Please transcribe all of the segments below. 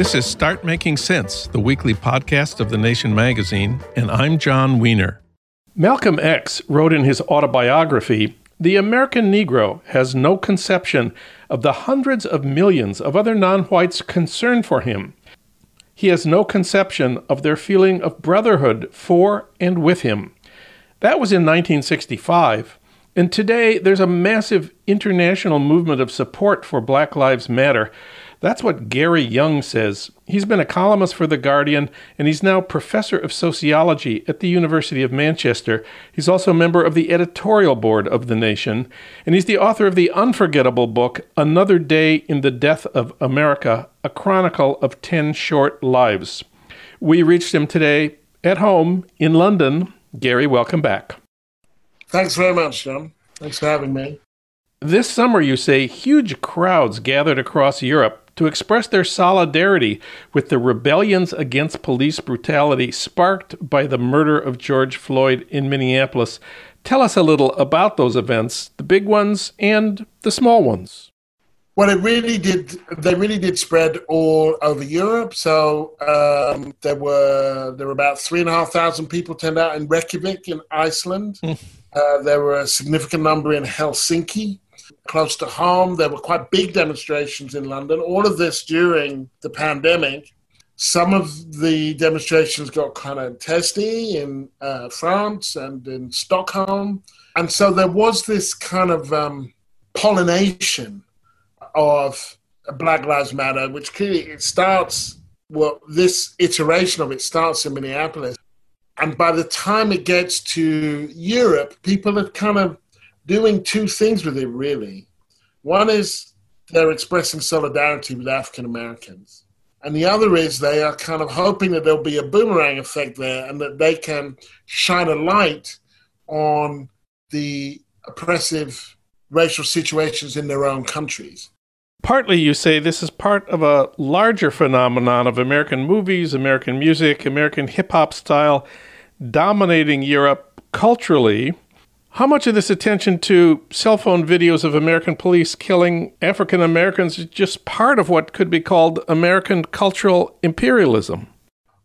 This is Start Making Sense, the weekly podcast of The Nation magazine, and I'm Jon Wiener. Malcolm X wrote in his autobiography The American Negro has no conception of the hundreds of millions of other non whites concerned for him. He has no conception of their feeling of brotherhood for and with him. That was in 1965. And today, there's a massive international movement of support for Black Lives Matter. That's what Gary Younge says. He's been a columnist for The Guardian, and he's now professor of sociology at the University of Manchester. He's also a member of the editorial board of The Nation, and he's the author of the unforgettable book, Another Day in the Death of America A Chronicle of Ten Short Lives. We reached him today at home in London. Gary, welcome back. Thanks very much, Jon. Thanks for having me. This summer, you say, huge crowds gathered across Europe to express their solidarity with the rebellions against police brutality sparked by the murder of George Floyd in Minneapolis. Tell us a little about those events, the big ones and the small ones. Well, it really did. They really did spread all over Europe. So um, there were there were about three and a half thousand people turned out in Reykjavik in Iceland. Hmm. uh, there were a significant number in Helsinki close to home. There were quite big demonstrations in London. All of this during the pandemic. Some of the demonstrations got kind of testy in uh, France and in Stockholm. And so there was this kind of um, pollination of Black Lives Matter, which clearly it starts, well, this iteration of it starts in Minneapolis. And by the time it gets to Europe, people have kind of doing two things with it, really. One is they're expressing solidarity with African Americans. And the other is they are kind of hoping that there'll be a boomerang effect there and that they can shine a light on the oppressive racial situations in their own countries. Partly, you say this is part of a larger phenomenon of American movies, American music, American hip hop style dominating Europe culturally how much of this attention to cell phone videos of American police killing African Americans is just part of what could be called American cultural imperialism?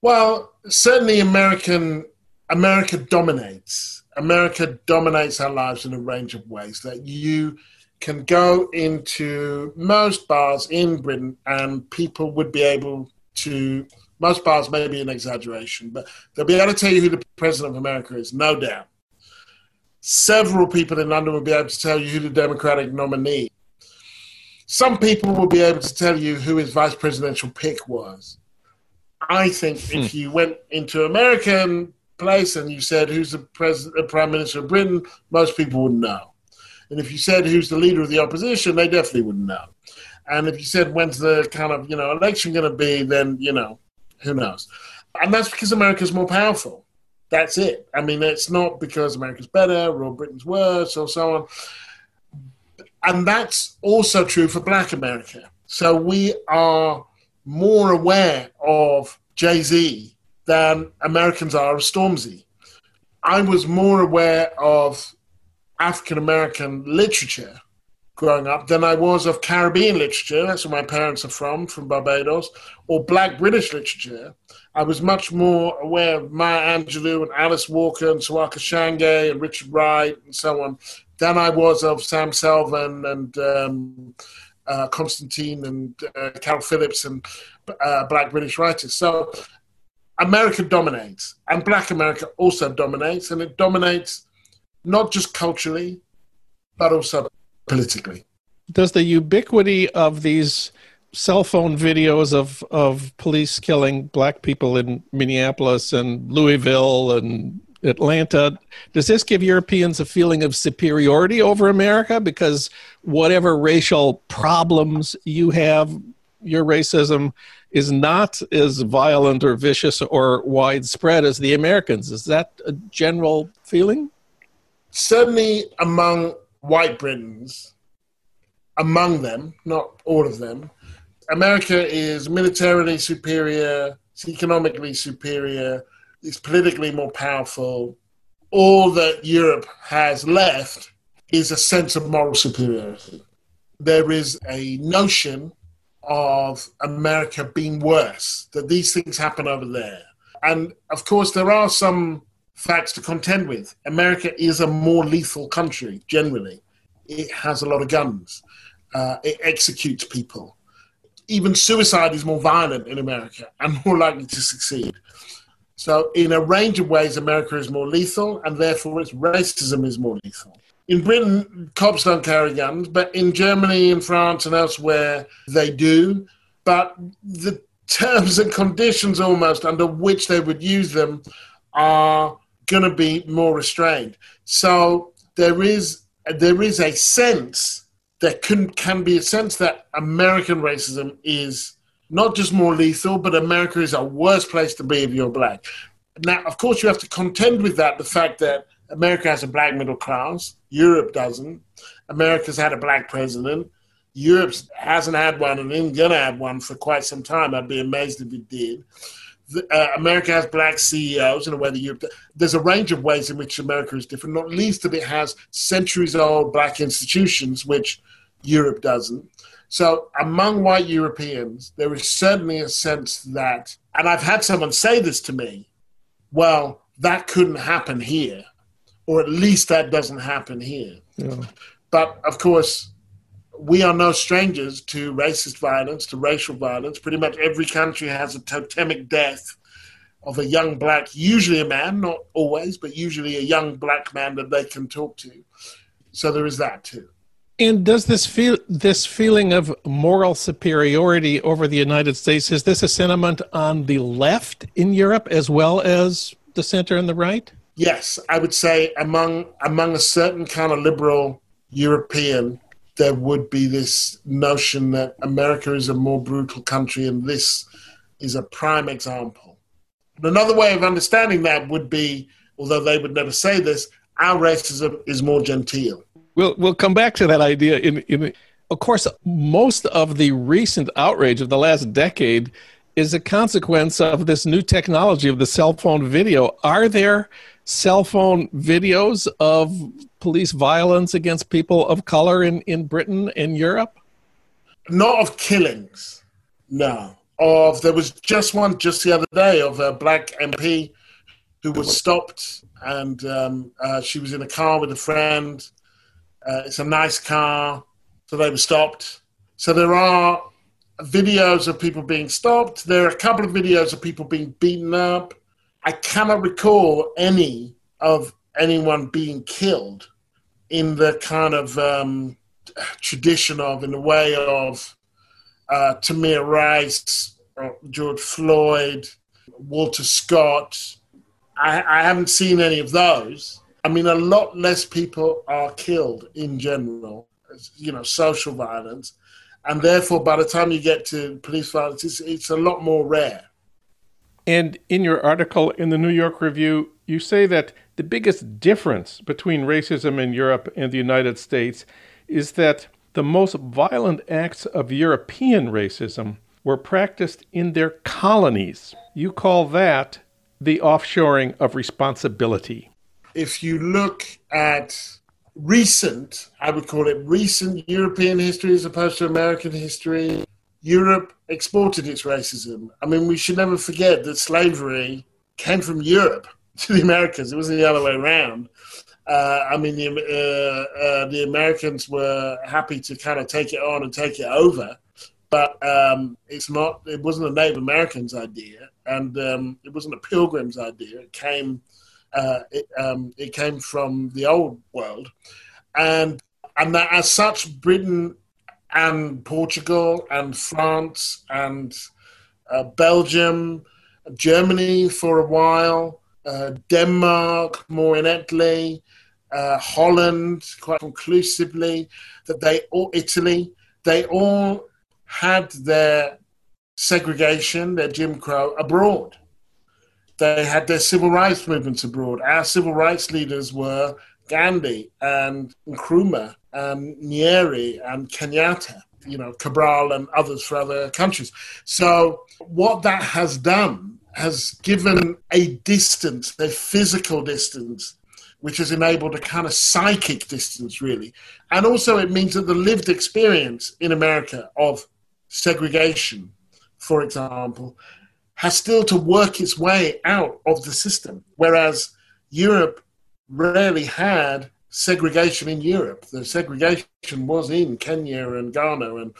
Well, certainly American America dominates. America dominates our lives in a range of ways that you can go into most bars in Britain and people would be able to most bars may be an exaggeration, but they'll be able to tell you who the president of America is, no doubt several people in London will be able to tell you who the Democratic nominee. Some people will be able to tell you who his vice presidential pick was. I think hmm. if you went into American place and you said who's the president, the prime minister of Britain, most people would know. And if you said who's the leader of the opposition, they definitely wouldn't know. And if you said when's the kind of you know election going to be, then you know who knows. And that's because America's more powerful. That's it. I mean, it's not because America's better or Britain's worse or so on. And that's also true for Black America. So we are more aware of Jay Z than Americans are of Stormzy. I was more aware of African American literature growing up than I was of Caribbean literature. That's where my parents are from, from Barbados, or Black British literature. I was much more aware of Maya Angelou and Alice Walker and Ntozake Shange and Richard Wright and so on than I was of Sam Selvon and um, uh, Constantine and uh, Phillips and uh, Black British writers. So America dominates, and Black America also dominates, and it dominates not just culturally, but also politically. Does the ubiquity of these cell phone videos of of police killing black people in Minneapolis and Louisville and Atlanta. Does this give Europeans a feeling of superiority over America? Because whatever racial problems you have, your racism is not as violent or vicious or widespread as the Americans. Is that a general feeling? Certainly among white Britons, among them, not all of them, America is militarily superior, it's economically superior, it's politically more powerful. All that Europe has left is a sense of moral superiority. There is a notion of America being worse, that these things happen over there. And of course, there are some facts to contend with. America is a more lethal country generally, it has a lot of guns, uh, it executes people. Even suicide is more violent in America and more likely to succeed. So, in a range of ways, America is more lethal, and therefore its racism is more lethal. In Britain, cops don't carry guns, but in Germany and France and elsewhere, they do. But the terms and conditions almost under which they would use them are going to be more restrained. So there is there is a sense there can can be a sense that American racism is not just more lethal, but America is a worse place to be if you're black. Now, of course, you have to contend with that the fact that America has a black middle class, Europe doesn't. America's had a black president. Europe hasn't had one and isn't going to have one for quite some time. I'd be amazed if it did. Uh, America has black CEOs in a way that Europe. There's a range of ways in which America is different, not least that it has centuries old black institutions, which Europe doesn't. So, among white Europeans, there is certainly a sense that, and I've had someone say this to me, well, that couldn't happen here, or at least that doesn't happen here. Yeah. But of course, we are no strangers to racist violence, to racial violence. Pretty much every country has a totemic death of a young black, usually a man, not always, but usually a young black man that they can talk to. So there is that too. And does this feel this feeling of moral superiority over the United States is this a sentiment on the left in Europe as well as the center and the right? Yes, I would say among among a certain kind of liberal European, there would be this notion that America is a more brutal country, and this is a prime example. But another way of understanding that would be, although they would never say this, our racism is more genteel. We'll we'll come back to that idea in in. Of course, most of the recent outrage of the last decade is a consequence of this new technology of the cell phone video. Are there cell phone videos of police violence against people of color in, in Britain and Europe? Not of killings, no. Of there was just one just the other day of a black MP who was stopped and um, uh, she was in a car with a friend uh, it's a nice car, so they were stopped. So there are videos of people being stopped. There are a couple of videos of people being beaten up. I cannot recall any of anyone being killed in the kind of um, tradition of, in the way of uh, Tamir Rice, uh, George Floyd, Walter Scott. I, I haven't seen any of those. I mean, a lot less people are killed in general, you know, social violence. And therefore, by the time you get to police violence, it's, it's a lot more rare. And in your article in the New York Review, you say that the biggest difference between racism in Europe and the United States is that the most violent acts of European racism were practiced in their colonies. You call that the offshoring of responsibility if you look at recent, I would call it recent European history as opposed to American history, Europe exported its racism. I mean, we should never forget that slavery came from Europe to the Americans. It wasn't the other way around. Uh, I mean, the, uh, uh, the Americans were happy to kind of take it on and take it over, but um, it's not. It wasn't a Native Americans' idea, and um, it wasn't a Pilgrims' idea. It came uh, it, um, it, came from the old world, and and that as such, Britain and Portugal and France and uh, Belgium, Germany for a while, uh, Denmark more ineptly, uh, Holland quite conclusively, that they all Italy, they all had their segregation, their Jim Crow abroad they had their civil rights movements abroad. Our civil rights leaders were Gandhi and Nkrumah Um, and Nyerere and Kenyatta, you know, Cabral and others for other countries. So what that has done has given a distance, a physical distance, which has enabled a kind of psychic distance, really. And also it means that the lived experience in America of segregation, for example, has still to work its way out of the system, whereas Europe rarely had segregation in Europe. The segregation was in Kenya and Ghana and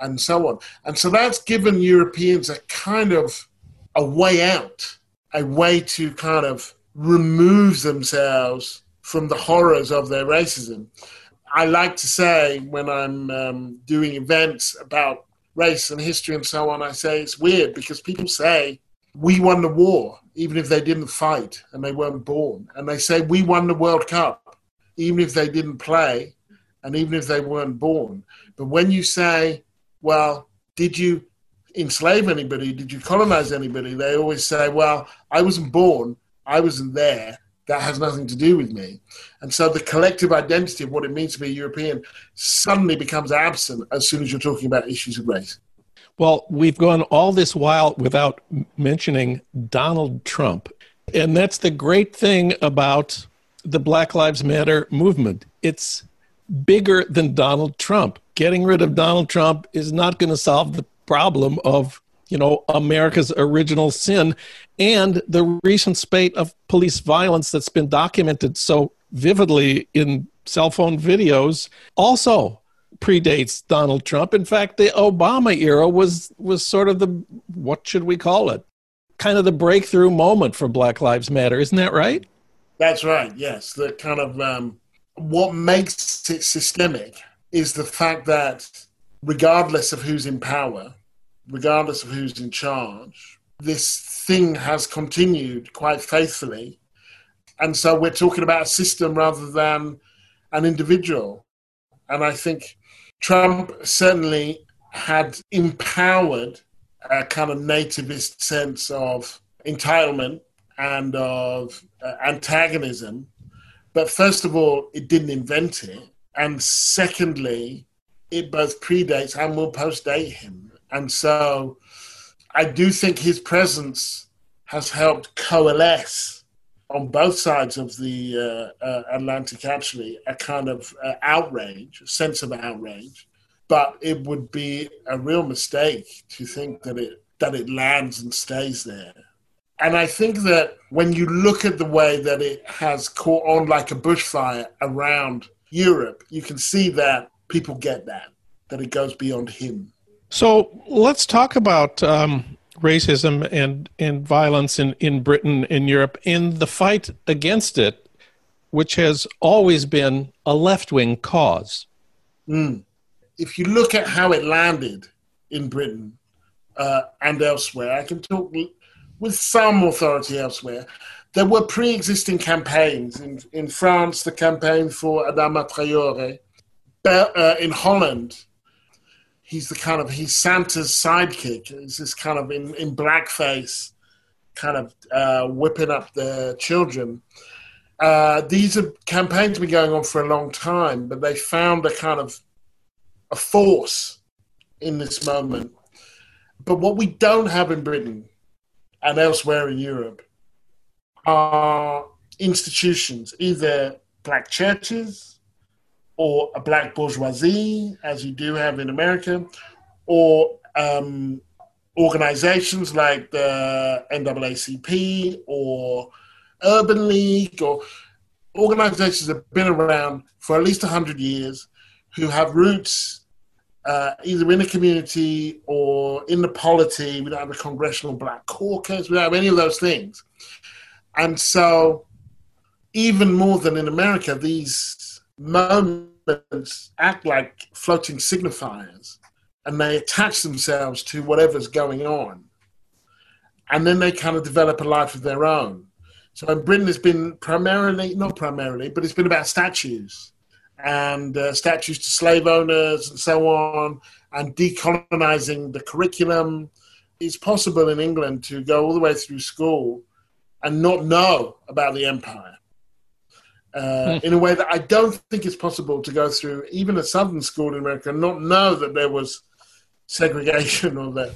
and so on. And so that's given Europeans a kind of a way out, a way to kind of remove themselves from the horrors of their racism. I like to say when I'm um, doing events about race and history and so on, I say it's weird because people say we won the war, even if they didn't fight and they weren't born. And they say we won the World Cup, even if they didn't play and even if they weren't born. But when you say, well, did you enslave anybody? Did you colonize anybody? They always say, well, I wasn't born, I wasn't there. That has nothing to do with me. And so the collective identity of what it means to be European suddenly becomes absent as soon as you're talking about issues of race. Well, we've gone all this while without mentioning Donald Trump. And that's the great thing about the Black Lives Matter movement. It's bigger than Donald Trump. Getting rid of Donald Trump is not going to solve the problem of, you know, America's original sin and the recent spate of police violence that's been documented so vividly in cell phone videos also predates Donald Trump. In fact, the Obama era was was sort of the what should we call it? Kind of the breakthrough moment for Black Lives Matter, isn't that right? That's right. Yes, the kind of um, what makes it systemic is the fact that regardless of who's in power, regardless of who's in charge, this thing has continued quite faithfully. And so we're talking about a system rather than an individual. And I think Trump certainly had empowered a kind of nativist sense of entitlement and of uh, antagonism. But first of all, it didn't invent it. And secondly, it both predates and will postdate him. And so I do think his presence has helped coalesce on both sides of the uh, uh, Atlantic, actually, a kind of uh, outrage, a sense of outrage. But it would be a real mistake to think that it that it lands and stays there. And I think that when you look at the way that it has caught on like a bushfire around Europe, you can see that people get that, that it goes beyond him. So let's talk about um, racism and, and violence in, in Britain and Europe in the fight against it, which has always been a left wing cause. Mm. If you look at how it landed in Britain uh, and elsewhere, I can talk with some authority elsewhere. There were pre existing campaigns. In, in France, the campaign for Adama Traore. Uh, in Holland, he's the kind of he's Santa's sidekick. He's this kind of in, in blackface, kind of uh, whipping up the children. Uh, these are campaigns been going on for a long time, but they found a kind of a force in this moment. But what we don't have in Britain and elsewhere in Europe are institutions, either black churches or a black bourgeoisie, as you do have in America, or um, organizations like the NAACP or Urban League or organizations that have been around for at least 100 years who have roots uh, either in the community or in the polity. We don't have a congressional black caucus. We don't have any of those things. And so, even more than in America, these moments act like floating signifiers and they attach themselves to whatever's going on. And then they kind of develop a life of their own. So in Britain, it's been primarily, not primarily, but it's been about statues and uh, statues to slave owners and so on, and decolonizing the curriculum. It's possible in England to go all the way through school and not know about the empire uh, in a way that I don't think it's possible to go through even a southern school in America and not know that there was segregation or that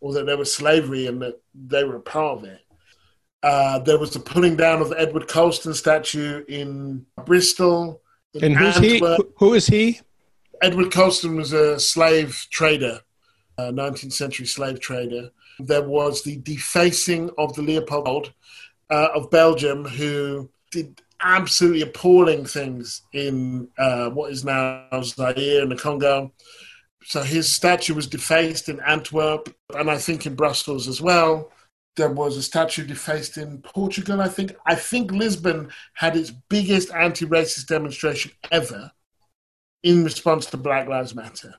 or that there was slavery and that they were a part of it. Uh, there was the pulling down of the Edward Colston statue in Bristol. And who's he? Who is he? Edward Colston was a slave trader uh, 19th century slave trader. There was the defacing of the Leopold uh, of Belgium, who did absolutely appalling things in uh, what is now Zaire in the Congo. So his statue was defaced in Antwerp and I think in Brussels as well. There was a statue defaced in Portugal, I think. I think Lisbon had its biggest anti racist demonstration ever in response to Black Lives Matter.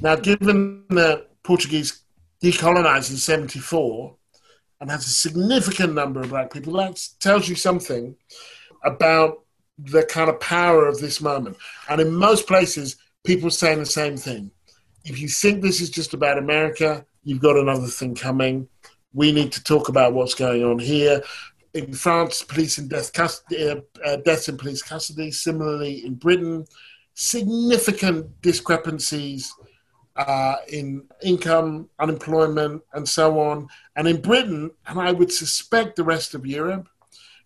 Now, given that Portuguese decolonized in 74 and has a significant number of black people, that tells you something about the kind of power of this moment. And in most places, people saying the same thing. If you think this is just about America, you've got another thing coming. We need to talk about what's going on here. In France, police and death custody, uh, uh, deaths in police custody. Similarly, in Britain, significant discrepancies uh, in income, unemployment, and so on. And in Britain, and I would suspect the rest of Europe,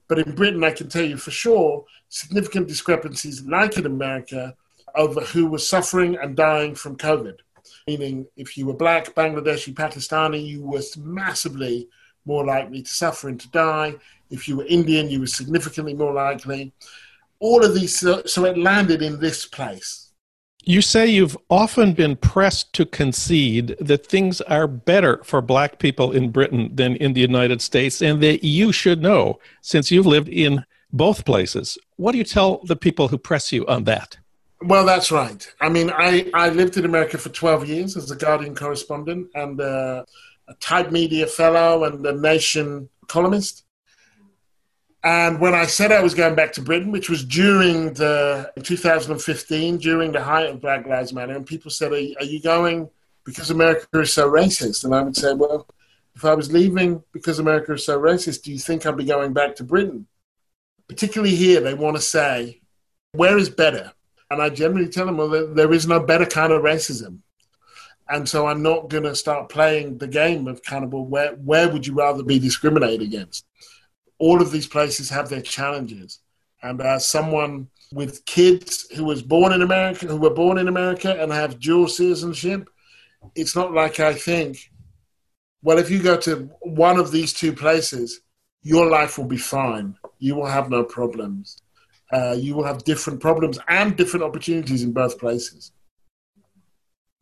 but in Britain, I can tell you for sure, significant discrepancies, like in America, over who was suffering and dying from COVID. Meaning, if you were black, Bangladeshi, Pakistani, you were massively more likely to suffer and to die. If you were Indian, you were significantly more likely. All of these, so, it landed in this place. You say you've often been pressed to concede that things are better for black people in Britain than in the United States, and that you should know since you've lived in both places. What do you tell the people who press you on that? Well, that's right. I mean, I, I lived in America for 12 years as a Guardian correspondent and uh, a Type Media fellow and a Nation columnist. And when I said I was going back to Britain, which was during the 2015, during the height of Black Lives Matter, and people said, are, are you going because America is so racist? And I would say, well, if I was leaving because America is so racist, do you think I'd be going back to Britain? Particularly here, they want to say, where is better? And I generally tell them, well, there, is no better kind of racism. And so I'm not going to start playing the game of cannibal. where, where would you rather be discriminated against? all of these places have their challenges. And as someone with kids who was born in America, who were born in America and have dual citizenship, it's not like I think, well, if you go to one of these two places, your life will be fine. You will have no problems. Uh, you will have different problems and different opportunities in both places.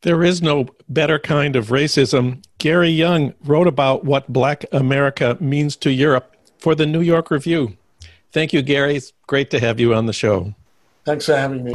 There is no better kind of racism. Gary Younge wrote about what Black America means to Europe for the New York Review. Thank you, Gary. It's great to have you on the show. Thanks for having me.